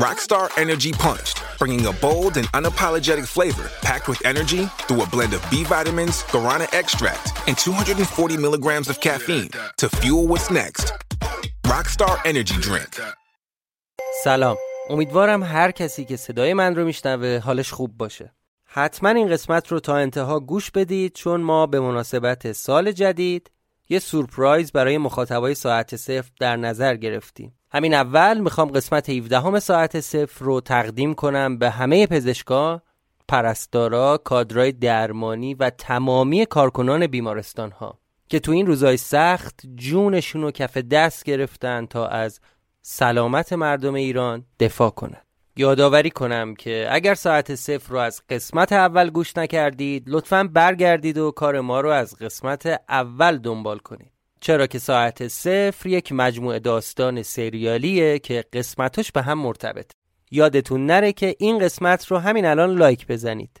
Rockstar Energy Punched, bringing a bold and unapologetic flavor packed with energy through a blend of B vitamins, guarana extract, and 240 milligrams of caffeine to fuel what's next. Rockstar Energy Drink. سلام امیدوارم هر کسی که صدای من رو میشنوه حالش خوب باشه حتما این قسمت رو تا انتها گوش بدید چون ما به مناسبت سال جدید یه سورپرایز برای مخاطبای ساعت صفر در نظر گرفتیم همین اول می‌خوام قسمت 17 همه ساعت صفر رو تقدیم کنم به همه پزشکا پرستارا، کادرای درمانی و تمامی کارکنان بیمارستان ها که تو این روزای سخت جونشون رو کف دست گرفتن تا از سلامت مردم ایران دفاع کنن. یادآوری کنم که اگر ساعت صفر رو از قسمت اول گوش نکردید لطفا برگردید و کار ما رو از قسمت اول دنبال کنید. چرا که ساعت صفر یک مجموعه داستان سریالیه که قسمتش به هم مرتبط. یادتون نره که این قسمت رو همین الان لایک بزنید.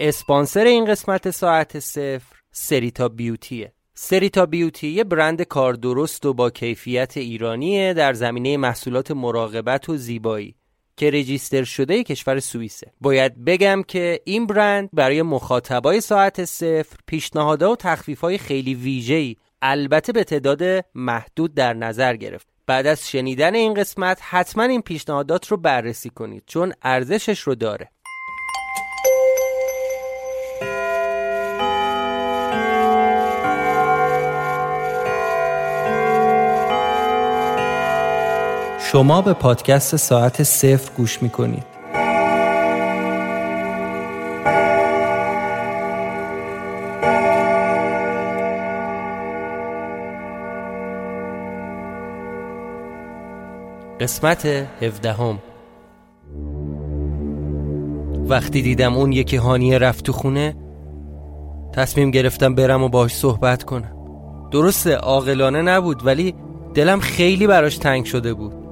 اسپانسر این قسمت ساعت صفر سریتا بیوتیه. سریتا بیوتی یه برند کار درست و با کیفیت ایرانیه در زمینه محصولات مراقبت و زیبایی. که رجیستر شده کشور سوئیسه. باید بگم که این برند برای مخاطبای ساعت صفر پیشنهادها و تخفیفهای خیلی ویژه‌ای البته به تعداد محدود در نظر گرفت. بعد از شنیدن این قسمت حتما این پیشنهادات رو بررسی کنید چون ارزشش رو داره. شما به پادکست ساعت صفر گوش می‌کنید. قسمت هفدهم. وقتی دیدم اون یکی هانیه رفت تو خونه تصمیم گرفتم برم و باهاش صحبت کنم. درسته عاقلانه نبود ولی دلم خیلی براش تنگ شده بود.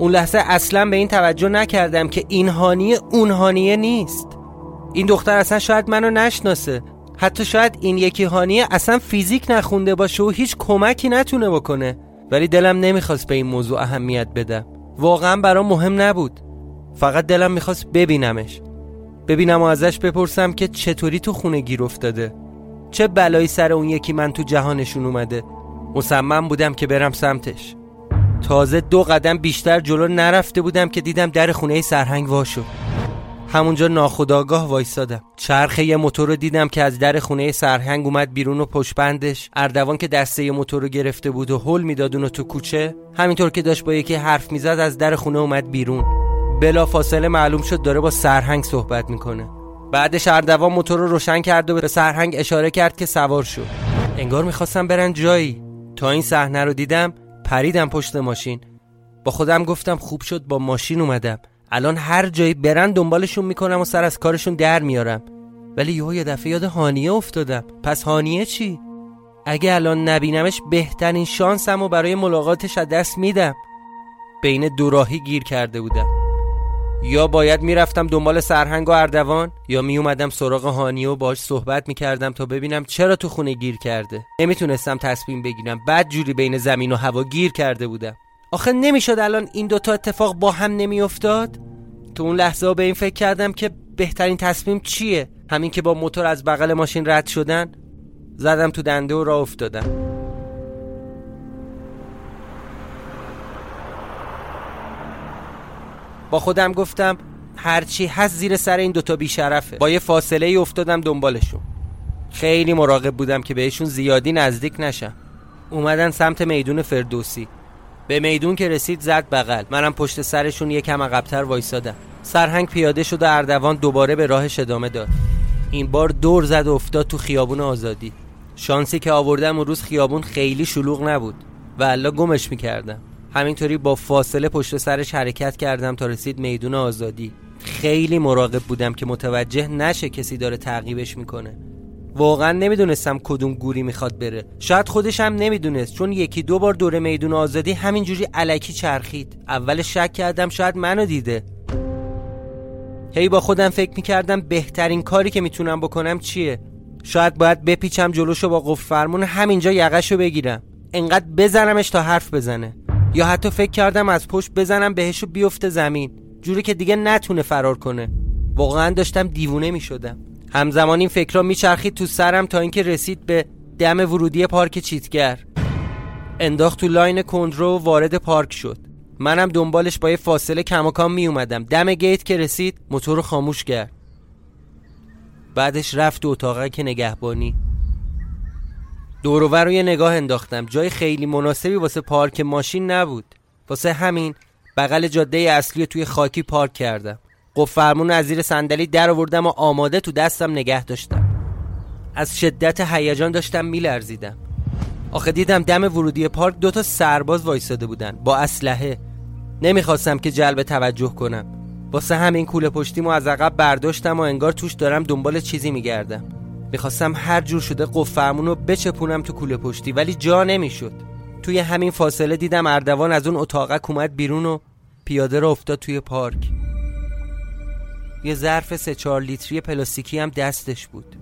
اون لحظه اصلا به این توجه نکردم که این هانیه اون هانیه نیست. این دختر اصلا شاید منو نشناسه. حتی شاید این یکی هانیه اصلا فیزیک نخونده باشه و هیچ کمکی نتونه بکنه. ولی دلم نمی‌خواست به این موضوع اهمیت بدم واقعا برام مهم نبود. فقط دلم می‌خواست ببینمش. ببینم و ازش بپرسم که چطوری تو خونه گیر افتاده. چه بلایی سر اون یکی من تو جهانشون اومده. مصمم بودم که برم سمتش. تازه دو قدم بیشتر جلو نرفته بودم که دیدم در خونه سرهنگ وا شد همونجا ناخداگاه وایسادم. چرخه یه موتور رو دیدم که از در خونه سرهنگ اومد بیرون و پشپندش اردوان که دسته یه موتور رو گرفته بود و هل می‌داد اونو تو کوچه همینطور که داشت با یکی حرف می‌زد از در خونه اومد بیرون. بلا فاصله معلوم شد داره با سرهنگ صحبت می‌کنه. بعدش اردوان موتور رو روشن کرد و به سرهنگ اشاره کرد که سوار شد. انگار می‌خواستم برن جایی. تا این صحنه رو دیدم پریدم پشت ماشین. با خودم گفتم خوب شد با ماشین اومدم. الان هر جایی برن دنبالشون می‌کنم و سر از کارشون در میارم. ولی یهو یه دفعه یاد هانیه افتادم. پس هانیه چی؟ اگه الان نبینمش بهترین شانسم و برای ملاقاتش از دست میدم. بین دوراهی گیر کرده بودم. یا باید می‌رفتم دنبال سرهنگ و اردوان یا میومدم سراغ هانی و باش صحبت می‌کردم تا ببینم چرا تو خونه گیر کرده. نمی‌تونستم تصمیم بگیرم. بعد جوری بین زمین و هوا گیر کرده بودم. آخه نمی‌شد الان این دوتا اتفاق با هم نمیافتاد؟ تو اون لحظه به این فکر کردم که بهترین تصمیم چیه؟ همین که با موتور از بغل ماشین رد شدن؟ زدم تو دنده و راه افتادم. با خودم گفتم هرچی هست زیر سر این دوتا بیشرفه با یه فاصله ای افتادم دنبالشون. خیلی مراقب بودم که بهشون زیادی نزدیک نشم. اومدن سمت میدون فردوسی. به میدون که رسید زد بغل. منم پشت سرشون یکم عقبتر وایسادم. سرهنگ پیاده شد و اردوان دوباره به راهش ادامه داد. این بار دور زد و افتاد تو خیابون آزادی. شانسی که آوردم اون روز خیابون خیلی شلوغ نبود. و الا گمش می‌کردم. همینطوری با فاصله پشت سرش حرکت کردم تا رسید میدون آزادی. خیلی مراقب بودم که متوجه نشه کسی داره تعقیبش می‌کنه. واقعا نمی‌دونستم کدوم گوری می‌خواد بره. شاید خودش هم نمی‌دونست چون یکی دو بار دور میدون آزادی همینجوری علکی چرخید. اول شک کردم شاید منو دیده. هی با خودم فکر می‌کردم بهترین کاری که می‌تونم بکنم چیه؟ شاید باید بپیچم جلوشو با قفل فرمون همینجا یقشو بگیرم. انقدر بزنمش تا حرف بزنه. یا حتی فکر کردم از پشت بزنم بهش و بیفته زمین. جوری که دیگه نتونه فرار کنه. واقعا داشتم دیوونه می‌شدم. همزمان این فکرها میچرخید تو سرم تا اینکه رسید به دم ورودی پارک چیتگر. انداخت تو لاین کندرو و وارد پارک شد. منم دنبالش با یه فاصله کماکان می اومدم دم گیت که رسید موتور خاموش کرد. بعدش رفت اتاقه که نگهبانی. دورور رو یه نگاه انداختم. جای خیلی مناسبی واسه پارک ماشین نبود. واسه همین بغل جاده اصلی توی خاکی پارک کردم. قفل فرمون از زیر صندلی در آوردم و آماده تو دستم نگه داشتم. از شدت هیجان داشتم میلرزیدم. آخه دیدم دم ورودی پارک دوتا سرباز وایساده بودن. با اسلحه. نمی‌خواستم که جلب توجه کنم. واسه همین کوله پشتیمو از عقب برداشتم و انگار توش دارم دنبال چیزی میگردم. می‌خواستم هر جور شده قفل فرمون رو بچپونم تو کوله پشتی ولی جا نمی‌شد. توی همین فاصله دیدم اردوان از اون اتاقک اومد بیرون و پیاده را افتاد توی پارک. یه ظرف سه چهار لیتری پلاستیکی هم دستش بود.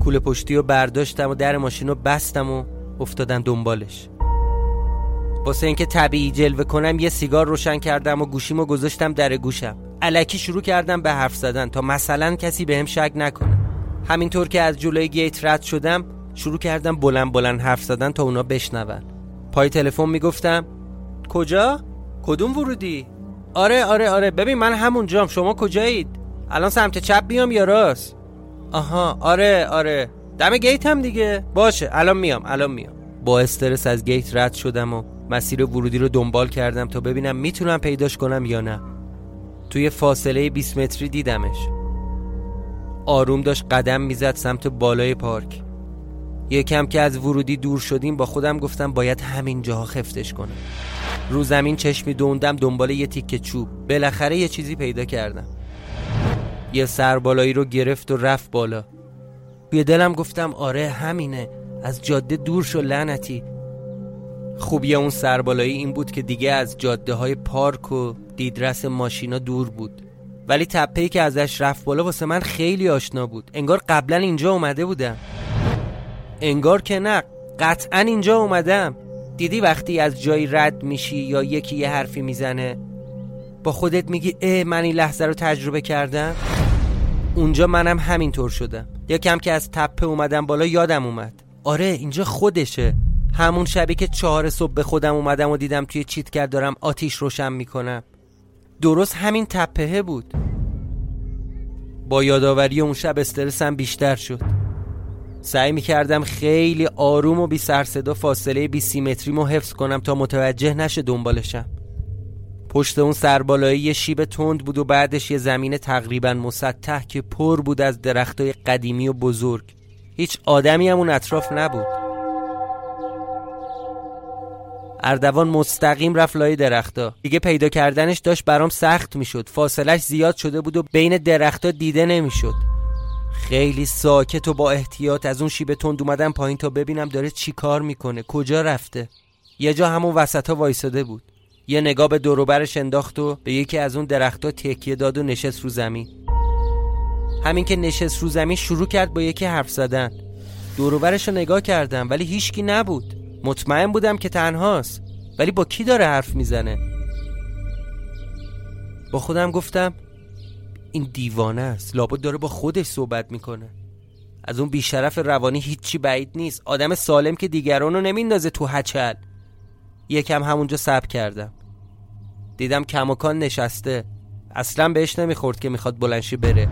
کوله پشتی رو برداشتم و در ماشین رو بستم و افتادم دنبالش. واسه اینکه طبیعی جلوه کنم یه سیگار روشن کردم و گوشیمو گذاشتم در گوشم. علکی شروع کردم به حرف زدن تا مثلا کسی بهم شک نکنه. همینطور که از جلوی گیت رد شدم شروع کردم بلند بلند حرف زدن تا اونا بشنون. پای تلفن می‌گفتم کجا؟ کدوم ورودی؟ آره آره آره ببین من همونجام شما کجایید؟ الان سمت چپ بیام یا راست؟ آها آره آره دم گیت هم دیگه. باشه الان میام الان میام. با استرس از گیت رد شدم و مسیر ورودی رو دنبال کردم تا ببینم می‌تونم پیداش کنم یا نه. توی فاصله 20 متری دیدمش. آروم داشت قدم می‌زد سمت بالای پارک. یکم که از ورودی دور شدیم با خودم گفتم باید همین جاها خفتش کنم. رو زمین چشمی دوندم دنبال یه تیکه چوب. بالاخره یه چیزی پیدا کردم. یه سربالایی رو گرفت و رفت بالا. توی دلم گفتم آره همینه. از جاده دور شو لعنتی. خوبی اون سربالایی این بود که دیگه از جاده های پارک و دیدرس ماشینا دور بود. ولی تپهی که ازش رفت بالا واسه من خیلی آشنا بود. انگار قبلا اینجا اومده بودم. انگار که نه قطعا اینجا اومدم. دیدی وقتی از جایی رد میشی یا یکی یه حرفی می‌زنه؟ با خودت میگی اه من این لحظه رو تجربه کردم؟ اونجا منم همینطور شدم. یکم که از تپه اومدم بالا یادم اومد. آره اینجا خودشه. همون شبی که چهار صبح به خودم اومدم و دیدم توی چیتگر دارم آتیش روشن می‌کنم. درست همین تپهه بود. با یادآوری اون شب استرسم بیشتر شد. سعی می‌کردم خیلی آروم و بی سرصدا فاصله 20 متری حفظ کنم تا متوجه نشه دنبالشم. پشت اون سربالایی یه شیب تند بود و بعدش یه زمین تقریبا مسطح که پر بود از درختای قدیمی و بزرگ. هیچ آدمی هم اون اطراف نبود. اردوان مستقیم رفت لای درختا دیگه پیدا کردنش داشت برام سخت می‌شد. فاصلش زیاد شده بود و بین درختا دیده نمی‌شد. خیلی ساکت و با احتیاط از اون شیب تند اومدم پایین تا ببینم داره چی کار می‌کنه کجا رفته. یه جا همون وسط ها وایساده بود. یه نگاه به دوروبرش انداخت و به یکی از اون درختها تکیه داد و نشست رو زمین. همین که نشست رو زمین شروع کرد با یکی حرف زدن. دوروبرش رو نگاه کردم ولی هیچکی نبود. مطمئن بودم که تنهاست. ولی با کی داره حرف می‌زنه؟ با خودم گفتم این دیوانه است. لابد داره با خودش صحبت می‌کنه. از اون بیشرف روانی هیچی بعید نیست. آدم سالم که دیگران رو نمیندازه تو هچل. یکم همونجا سب کردم. دیدم کماکان نشسته. اصلا بهش نمی‌خورد که می‌خواد بلنشی بره.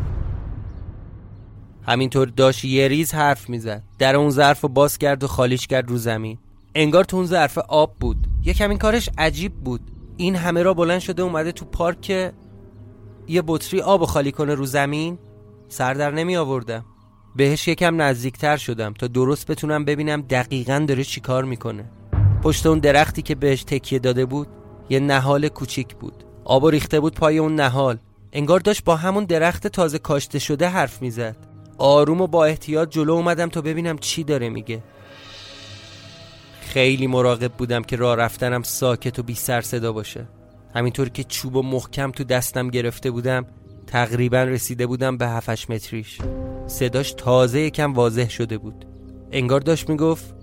همینطور داشت یه ریز حرف می‌زد. در اون ظرف باز کرد و خالیش کرد رو زمین. انگار تو اون ظرف آب بود. یکم این کارش عجیب بود. این همه را بلند شده اومده تو پارک یه بطری آب خالی کنه رو زمین. سر در نمی آوردم بهش یکم نزدیکتر شدم تا درست بتونم ببینم دقیقا داره چی کار می‌کنه. پشت اون درختی که بهش تکیه داده بود یه نهال کوچیک بود. آب و ریخته بود پای اون نهال. انگار داشت با همون درخت تازه کاشته شده حرف می‌زد. آروم و با احتیاط جلو اومدم تا ببینم چی داره میگه. خیلی مراقب بودم که راه رفتنم ساکت و بی سر صدا باشه. همینطور که چوب و محکم تو دستم گرفته بودم تقریبا رسیده بودم به 7 متریش. صداش تازه یکم واضح شده بود. انگار داشت می‌گفت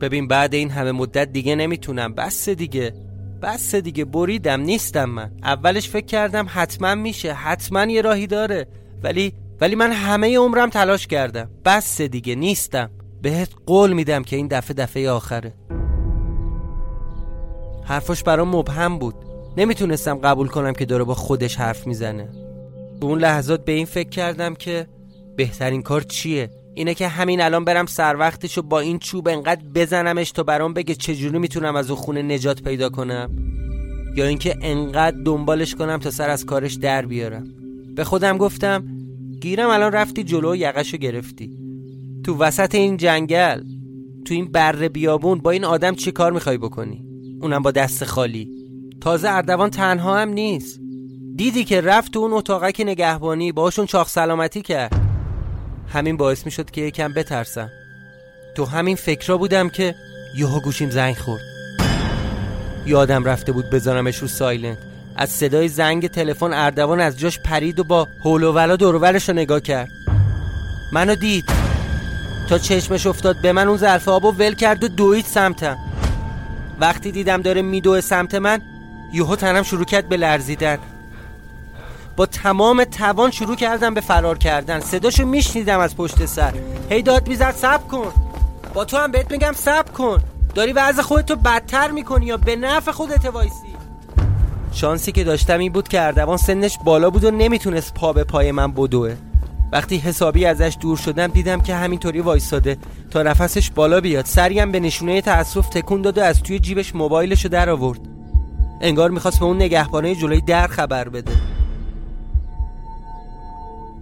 ببین بعد این همه مدت دیگه نمی‌تونم. بس دیگه. بس دیگه. بریدم نیستم من. اولش فکر کردم حتما میشه. حتما یه راهی داره. ولی ولی من همه عمرم تلاش کردم. بس دیگه نیستم. بهت قول میدم که این دفعه دفعه آخره. حرفش برام مبهم بود. نمی‌تونستم قبول کنم که داره با خودش حرف می‌زنه. تو اون لحظات به این فکر کردم که بهترین کار چیه؟ اینه که همین الان برم سر وقتشو با این چوب انقدر بزنمش تا برام بگه چجوری می‌تونم از اون خونه نجات پیدا کنم؟ یا اینکه انقدر دنبالش کنم تا سر از کارش در بیارم. به خودم گفتم گیرم الان رفتی جلو یقشو گرفتی. تو وسط این جنگل تو این بره بیابون با این آدم چی کار می‌خوای بکنی؟ اونم با دست خالی. تازه اردوان تنها هم نیست. دیدی که رفت تو اون اتاقک نگهبانی باشون چاق سلامتی کرد. همین باعث می‌شد که یکم بترسم. تو همین فکرها بودم که یهو گوشیم زنگ خورد. یادم رفته بود بذارمش رو سایلنت. از صدای زنگ تلفن اردوان از جاش پرید و با هول و ولا رو نگاه کرد. منو دید. تا چشمش افتاد به من اون ظرف آب و ول کرد و دوید سمتم. وقتی دیدم داره میدوه سمت من یهو تنم شروع کرد به لرزیدن. با تمام توان شروع کردم به فرار کردن. صداشو میشنیدم از پشت سر. هی داد می‌زد سب کن. با تو هم بهت میگم سب کن. داری وضع خودتو بدتر می‌کنی یا به نفع خودت وایسی؟ شانسی که داشتم این بود که اردوان سنش بالا بود و نمی‌تونست پا به پای من بدوه. وقتی حسابی ازش دور شدم دیدم که همینطوری وایساده. تا نفسش بالا بیاد. سری هم به نشونه تأسف تکون داد و از توی جیبش موبایلشو در آورد انگار می‌خواست به اون نگهبانه جلوی در خبر بده.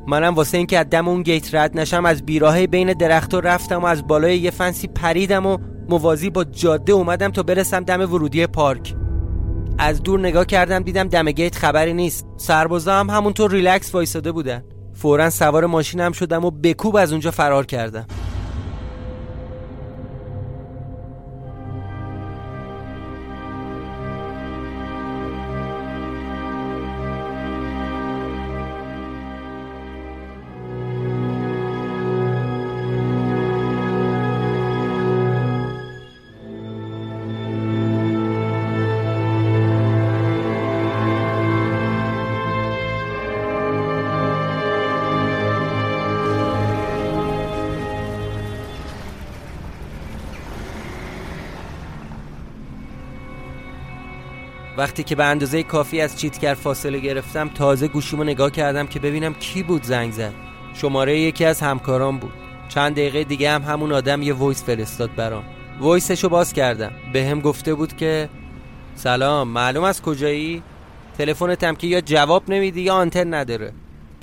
منم واسه اینکه از دم اون گیت رد نشم از بیراه بین درختا رفتم و از بالای یه فنسی پریدم و موازی با جاده اومدم تا برسم دم ورودی پارک. از دور نگاه کردم دیدم دم گیت خبری نیست. سربازا هم همونطور ریلکس وایساده بودن. فورا سوار ماشینم شدم و بکوب از اونجا فرار کردم. وقتی که به اندازه کافی از چیتگر فاصله گرفتم تازه گوشیمو نگاه کردم که ببینم کی بود زنگ زد. شماره یکی از همکاران بود. چند دقیقه دیگه هم همون آدم یه voice فرستاد برام. voice شو باز کردم. بهم گفته بود که سلام معلومه کجایی؟ تلفنتم که یا جواب نمیدی یا آنتن نداره.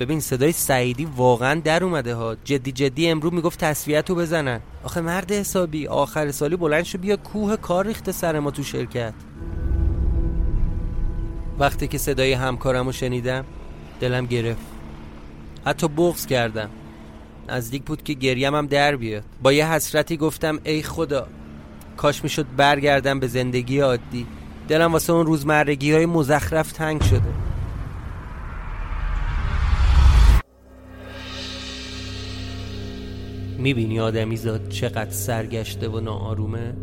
ببین صدای سعیدی واقعا در اومده ها. جدی جدی امروز می‌گفت تسویتو بزنن. آخه مرد حسابی آخر سالی بلند شدی رفتی کوه کار ریخته سر ما تو شرکت. وقتی که صدای همکارم رو شنیدم دلم گرفت. حتی بغز کردم. نزدیک بود که گریم هم در بیاد. با یه حسرتی گفتم ای خدا کاش می‌شد برگردم به زندگی عادی. دلم واسه اون روزمرگی های مزخرف تنگ شده. می‌بینی آدمی زاد چقدر سرگشته و ناآرومه؟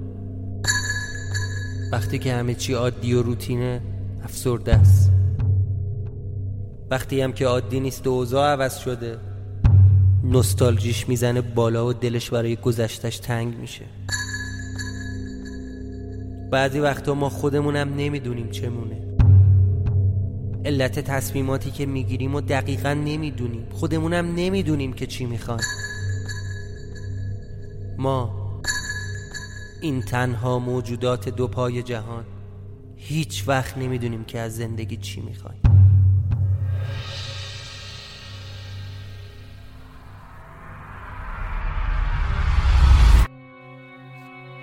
وقتی که همه چی عادی و روتینه افسرده است. وقتی هم که عادی نیست و اوضاع عوض شده نستالژیش می‌زنه بالا و دلش برای گذشتش تنگ میشه. بعضی وقتا ما خودمونم نمی‌دونیم چمونه. علت تصمیماتی که می‌گیریم و دقیقا نمی‌دونیم. خودمونم نمی‌دونیم که چی می‌خوان ما این تنها موجودات دو پای جهان. هیچ وقت نمی‌دونیم که از زندگی چی می‌خوایم.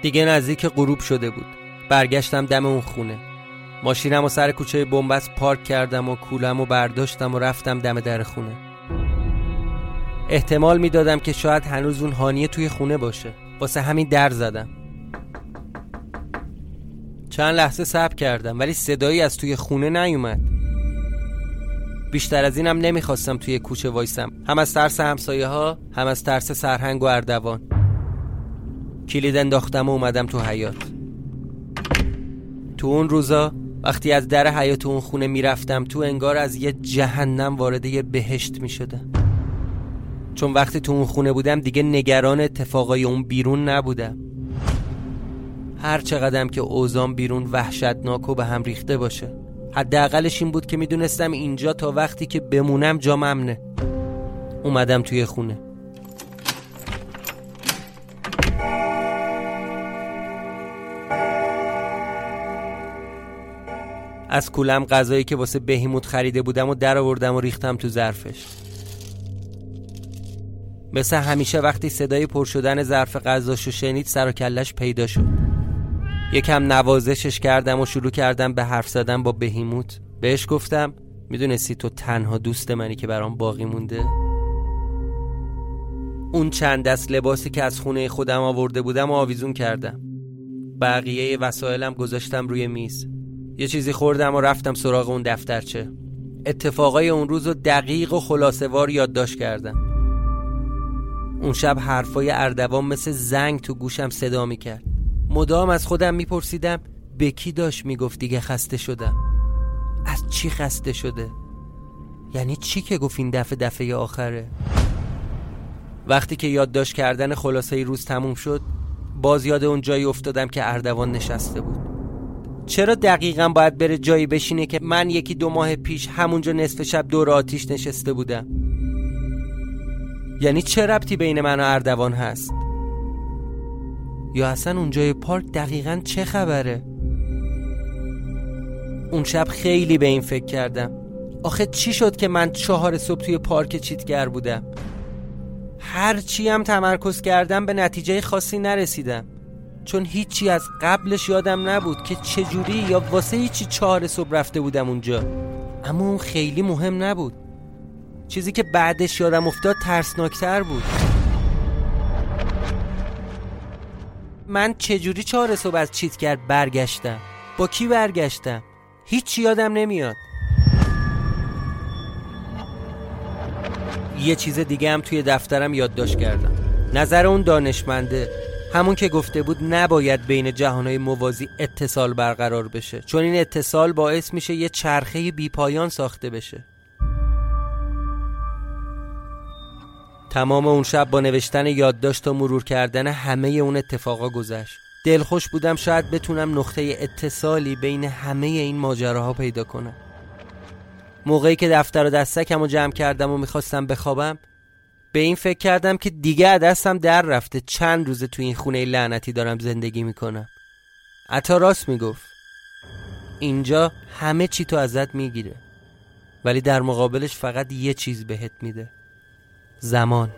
دیگه نزدیک غروب شده بود. برگشتم دم اون خونه. ماشینم و سر کوچه بنبست پارک کردم و کولم و برداشتم و رفتم دم در خونه. احتمال می‌دادم که شاید هنوز اون هانیه توی خونه باشه. واسه همین در زدم. چند لحظه صبر کردم ولی صدایی از توی خونه نیومد. بیشتر از اینم نمی‌خواستم توی کوچه وایسم. هم از ترس همسایه ها هم از ترس سرهنگ و اردوان. کلید انداختم و اومدم تو حیات تو اون روزا وقتی از در حیات اون خونه می‌رفتم تو انگار از یه جهنم وارد یه بهشت می‌شدم. چون وقتی تو اون خونه بودم دیگه نگران اتفاقای اون بیرون نبودم. هر چقدرم که اوزام بیرون وحشتناک و به هم ریخته باشه. حداقلش این بود که می‌دونستم اینجا تا وقتی که بمونم جا ممنه اومدم توی خونه. از کولم غذایی که واسه بهیموت خریده بودم و در آوردم و ریختم تو ظرفش. مثل همیشه وقتی صدای پر شدن ظرف غذاشو شنید سر و کلش پیدا شد. یکم نوازشش کردم و شروع کردم به حرف زدن با بهیموت. بهش گفتم می‌دونستی تو تنها دوست منی که برام باقی مونده؟ اون چند دست لباسی که از خونه خودم آورده بودم و آویزون کردم. بقیه وسایلم گذاشتم روی میز. یه چیزی خوردم و رفتم سراغ اون دفترچه. اتفاقای اون روز رو دقیق و خلاصه وار یادداشت کردم. اون شب حرفای اردوان مثل زنگ تو گوشم صدا می‌کرد. مدام از خودم میپرسیدم به کی داشت می‌گفت دیگه خسته شدم از چی خسته شده؟ یعنی چی که گفت این دفعه دفعه آخره؟ وقتی که یادداشت کردن خلاصه روز تموم شد باز یاد اون جایی افتادم که اردوان نشسته بود. چرا دقیقا باید بره جایی بشینه که من یکی دو ماه پیش همونجا نصف شب دور آتیش نشسته بودم؟ یعنی چه ربطی بین من و اردوان هست؟ یا اصلا اونجای پارک دقیقا چه خبره؟ اون شب خیلی به این فکر کردم. آخه چی شد که من چهار صبح توی پارک چیتگر بودم؟ هر چی هم تمرکز کردم به نتیجه خاصی نرسیدم. چون هیچی از قبلش یادم نبود که چجوری یا واسه هیچی چهار صبح رفته بودم اونجا. اما اون خیلی مهم نبود. چیزی که بعدش یادم افتاد ترسناکتر بود. من چجوری چهار صبح از چیت کرد برگشتم؟ با کی برگشتم؟ هیچی یادم نمیاد. یه چیز دیگه هم توی دفترم یادداشت کردم. نظر اون دانشمنده همون که گفته بود نباید بین جهانهای موازی اتصال برقرار بشه. چون این اتصال باعث میشه یه چرخه بیپایان ساخته بشه. تمام اون شب با نوشتن یادداشت و مرور کردن همه اون اتفاقا گذشت. دلخوش بودم شاید بتونم نقطه اتصالی بین همه این ماجراها پیدا کنم. موقعی که دفتر و دستکم رو جمع کردم و می‌خواستم بخوابم به این فکر کردم که دیگه دستم در رفته. چند روزه تو این خونه لعنتی دارم زندگی می‌کنم. عطا راست می‌گفت. اینجا همه چی تو ازت می‌گیره ولی در مقابلش فقط یه چیز بهت میده. زمان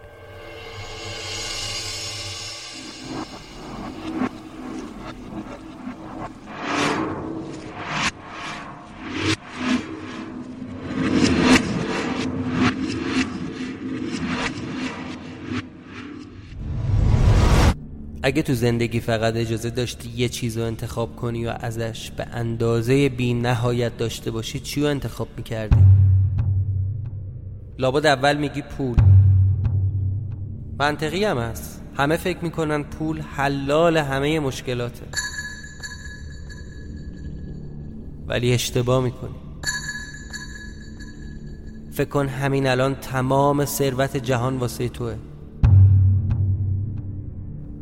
اگه تو زندگی فقط اجازه داشتی یه چیز رو انتخاب کنی و ازش به اندازه بی نهایت داشته باشی چی رو انتخاب می‌کردی؟ لابد اول میگی پول منطقی هم هست. همه فکر می‌کنن پول حلال همه مشکلاته. ولی اشتباه می‌کنی. فکر کن همین الان تمام ثروت جهان واسه توه.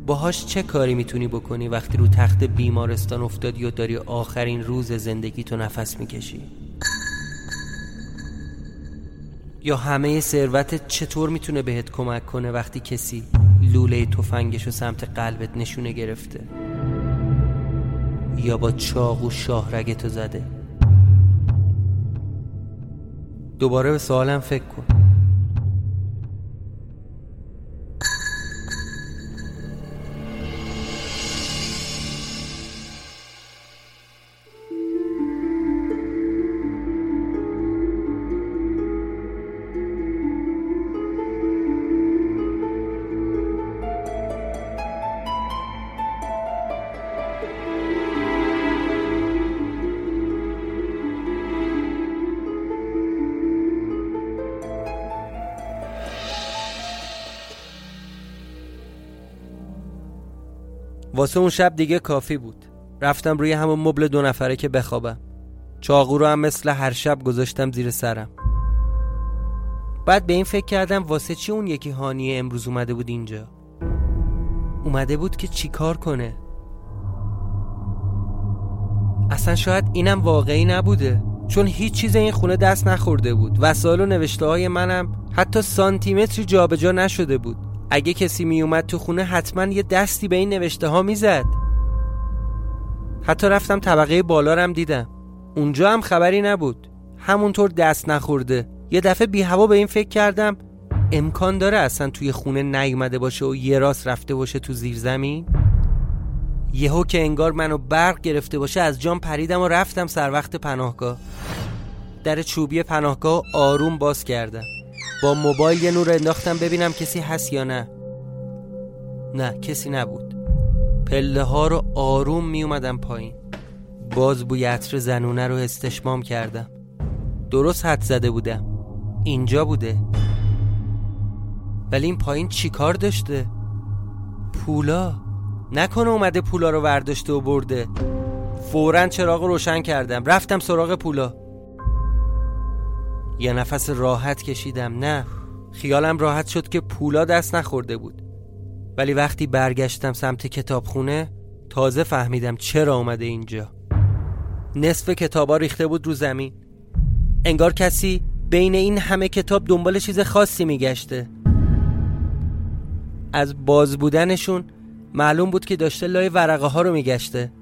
باهاش چه کاری می‌تونی بکنی وقتی رو تخت بیمارستان افتادی و داری آخرین روز زندگی تو نفس می‌کشی؟ یا همه ثروتت چطور می‌تونه بهت کمک کنه وقتی کسی لوله تفنگش و سمت قلبت نشونه گرفته؟ یا با چاقو شاهرگتو زده؟ دوباره به سوالم فکر کن. واسه اون شب دیگه کافی بود. رفتم روی همون مبل دو نفره که بخوابم. چاقو رو هم مثل هر شب گذاشتم زیر سرم. بعد به این فکر کردم واسه چی اون یکی هانیه امروز اومده بود اینجا؟ اومده بود که چیکار کنه؟ اصلا شاید اینم واقعی نبوده. چون هیچ چیز این خونه دست نخورده بود. وسایل و نوشته های منم حتی سانتیمتری جابجا نشده بود. اگه کسی می اومد تو خونه حتما یه دستی به این نوشته ها می‌زد. حتی رفتم طبقه بالا رم دیدم. اونجا هم خبری نبود. همونطور دست نخورده. یه دفعه بی هوا به این فکر کردم امکان داره اصلا توی خونه نیومده باشه و یه راست رفته باشه تو زیر زمین یهو که انگار منو برق گرفته باشه از جام پریدم و رفتم سر وقت پناهگاه. در چوبی پناهگاه آروم باز کردم. با موبایل یه نور انداختم ببینم کسی هست یا نه. نه کسی نبود. پله ها رو آروم می اومدم پایین. باز بوی عطر زنونه رو استشمام کردم. درست حد زده بودم. اینجا بوده. ولی این پایین چی کار داشته؟ پولا؟ نکنه اومده پولا رو ورداشته و برده. فورا چراغ روشن کردم. رفتم سراغ پولا. یه نفس راحت کشیدم. نه خیالم راحت شد که پولا دست نخورده بود. ولی وقتی برگشتم سمت کتابخونه تازه فهمیدم چرا اومده اینجا. نصف کتابا ریخته بود رو زمین. انگار کسی بین این همه کتاب دنبال چیز خاصی میگشته. از باز بودنشون معلوم بود که داشته لای ورقه ها رو میگشته.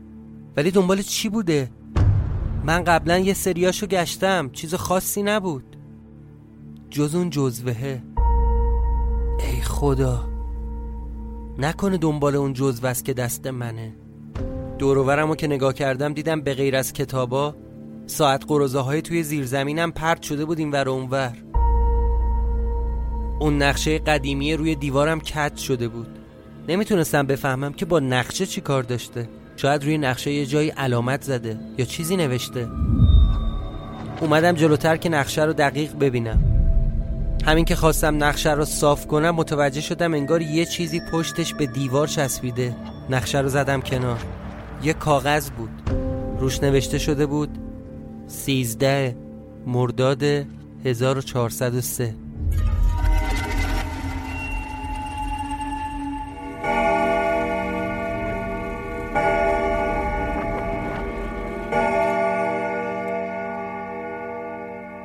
ولی دنبال چی بوده؟ من قبلا یه سریاشو گشتم چیز خاصی نبود. جز اون جزوهه. ای خدا. نکنه دنبال اون جزوه است که دست منه. دوروورم که نگاه کردم دیدم به غیر از کتابا ساعت قروزه های توی زیرزمینم پرت شده بود این ور اونور اون نقشه قدیمی روی دیوارم کت شده بود. نمی‌تونستم بفهمم که با نقشه چی کار داشته. شاید روی نقشه یه جایی علامت زده یا چیزی نوشته. اومدم جلوتر که نقشه رو دقیق ببینم. همین که خواستم نقشه رو صاف کنم متوجه شدم انگار یه چیزی پشتش به دیوار چسبیده. نقشه رو زدم کنار. یه کاغذ بود. روش نوشته شده بود سیزده مرداد 1403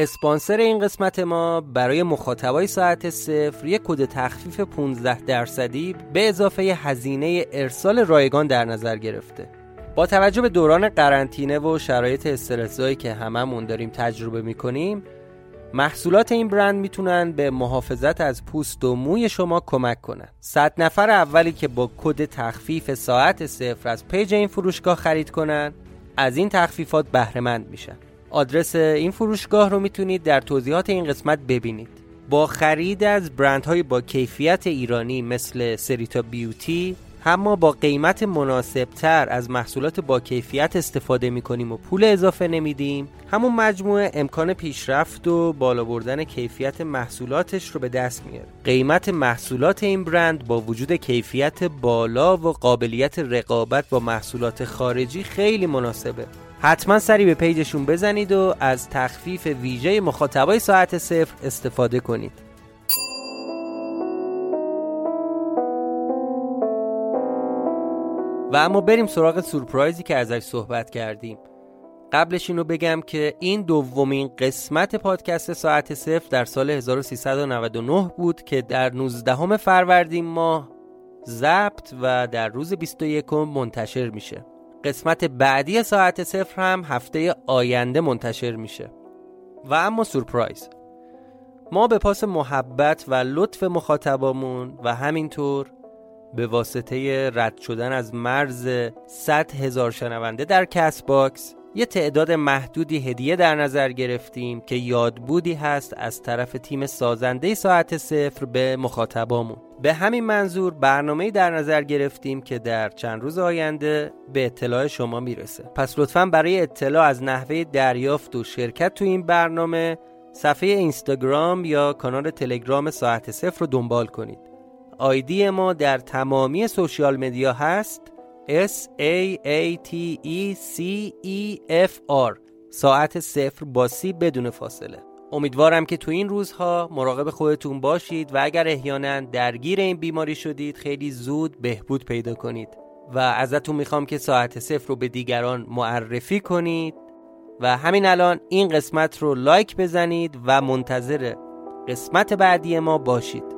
اسپانسر این قسمت ما برای مخاطبای ساعت صفر یک کد تخفیف 15 درصدی به اضافه هزینه ارسال رایگان در نظر گرفته. با توجه به دوران قرنطینه و شرایط استرسایی که هممون داریم تجربه می‌کنیم محصولات این برند می‌تونن به محافظت از پوست و موی شما کمک کنن. صد نفر اولی که با کد تخفیف ساعت صفر از پیج این فروشگاه خرید کنن از این تخفیفات بهرهمند میشن. آدرس این فروشگاه رو می‌تونید در توضیحات این قسمت ببینید. با خرید از برندهای با کیفیت ایرانی مثل سریتا بیوتی هم ما با قیمت مناسب تر از محصولات با کیفیت استفاده می کنیم و پول اضافه نمیدیم. همون مجموعه امکان پیشرفت و بالا بردن کیفیت محصولاتش رو به دست میاره. قیمت محصولات این برند با وجود کیفیت بالا و قابلیت رقابت با محصولات خارجی خیلی مناسبه. حتما سری به پیجشون بزنید و از تخفیف ویژه مخاطبای ساعت صفر استفاده کنید. و اما بریم سراغ سورپرایزی که ازش صحبت کردیم. قبلش اینو بگم که این دومین قسمت پادکست ساعت صفر در سال 1399 بود که در 19 فروردین ماه ضبط و در روز 21 منتشر میشه. قسمت بعدی ساعت صفر هم هفته آینده منتشر میشه. و اما سورپرایز. ما به پاس محبت و لطف مخاطبامون و همینطور به واسطه رد شدن از مرز 100 هزار شنونده در کست باکس یه تعداد محدودی هدیه در نظر گرفتیم که یادبودی هست از طرف تیم سازنده ساعت صفر به مخاطبامون. به همین منظور برنامه در نظر گرفتیم که در چند روز آینده به اطلاع شما می‌رسه. پس لطفا برای اطلاع از نحوه دریافت و شرکت تو این برنامه صفحه اینستاگرام یا کانال تلگرام ساعت صفر رو دنبال کنید. آیدی ما در تمامی سوشیال مدیا هست. S A A T E C E F R. ساعت صفر با سی بدون فاصله. امیدوارم که تو این روزها مراقب خودتون باشید و اگر احیانا درگیر این بیماری شدید خیلی زود بهبود پیدا کنید. و ازتون می‌خوام که ساعت صفر رو به دیگران معرفی کنید. و همین الان این قسمت رو لایک بزنید و منتظر قسمت بعدی ما باشید.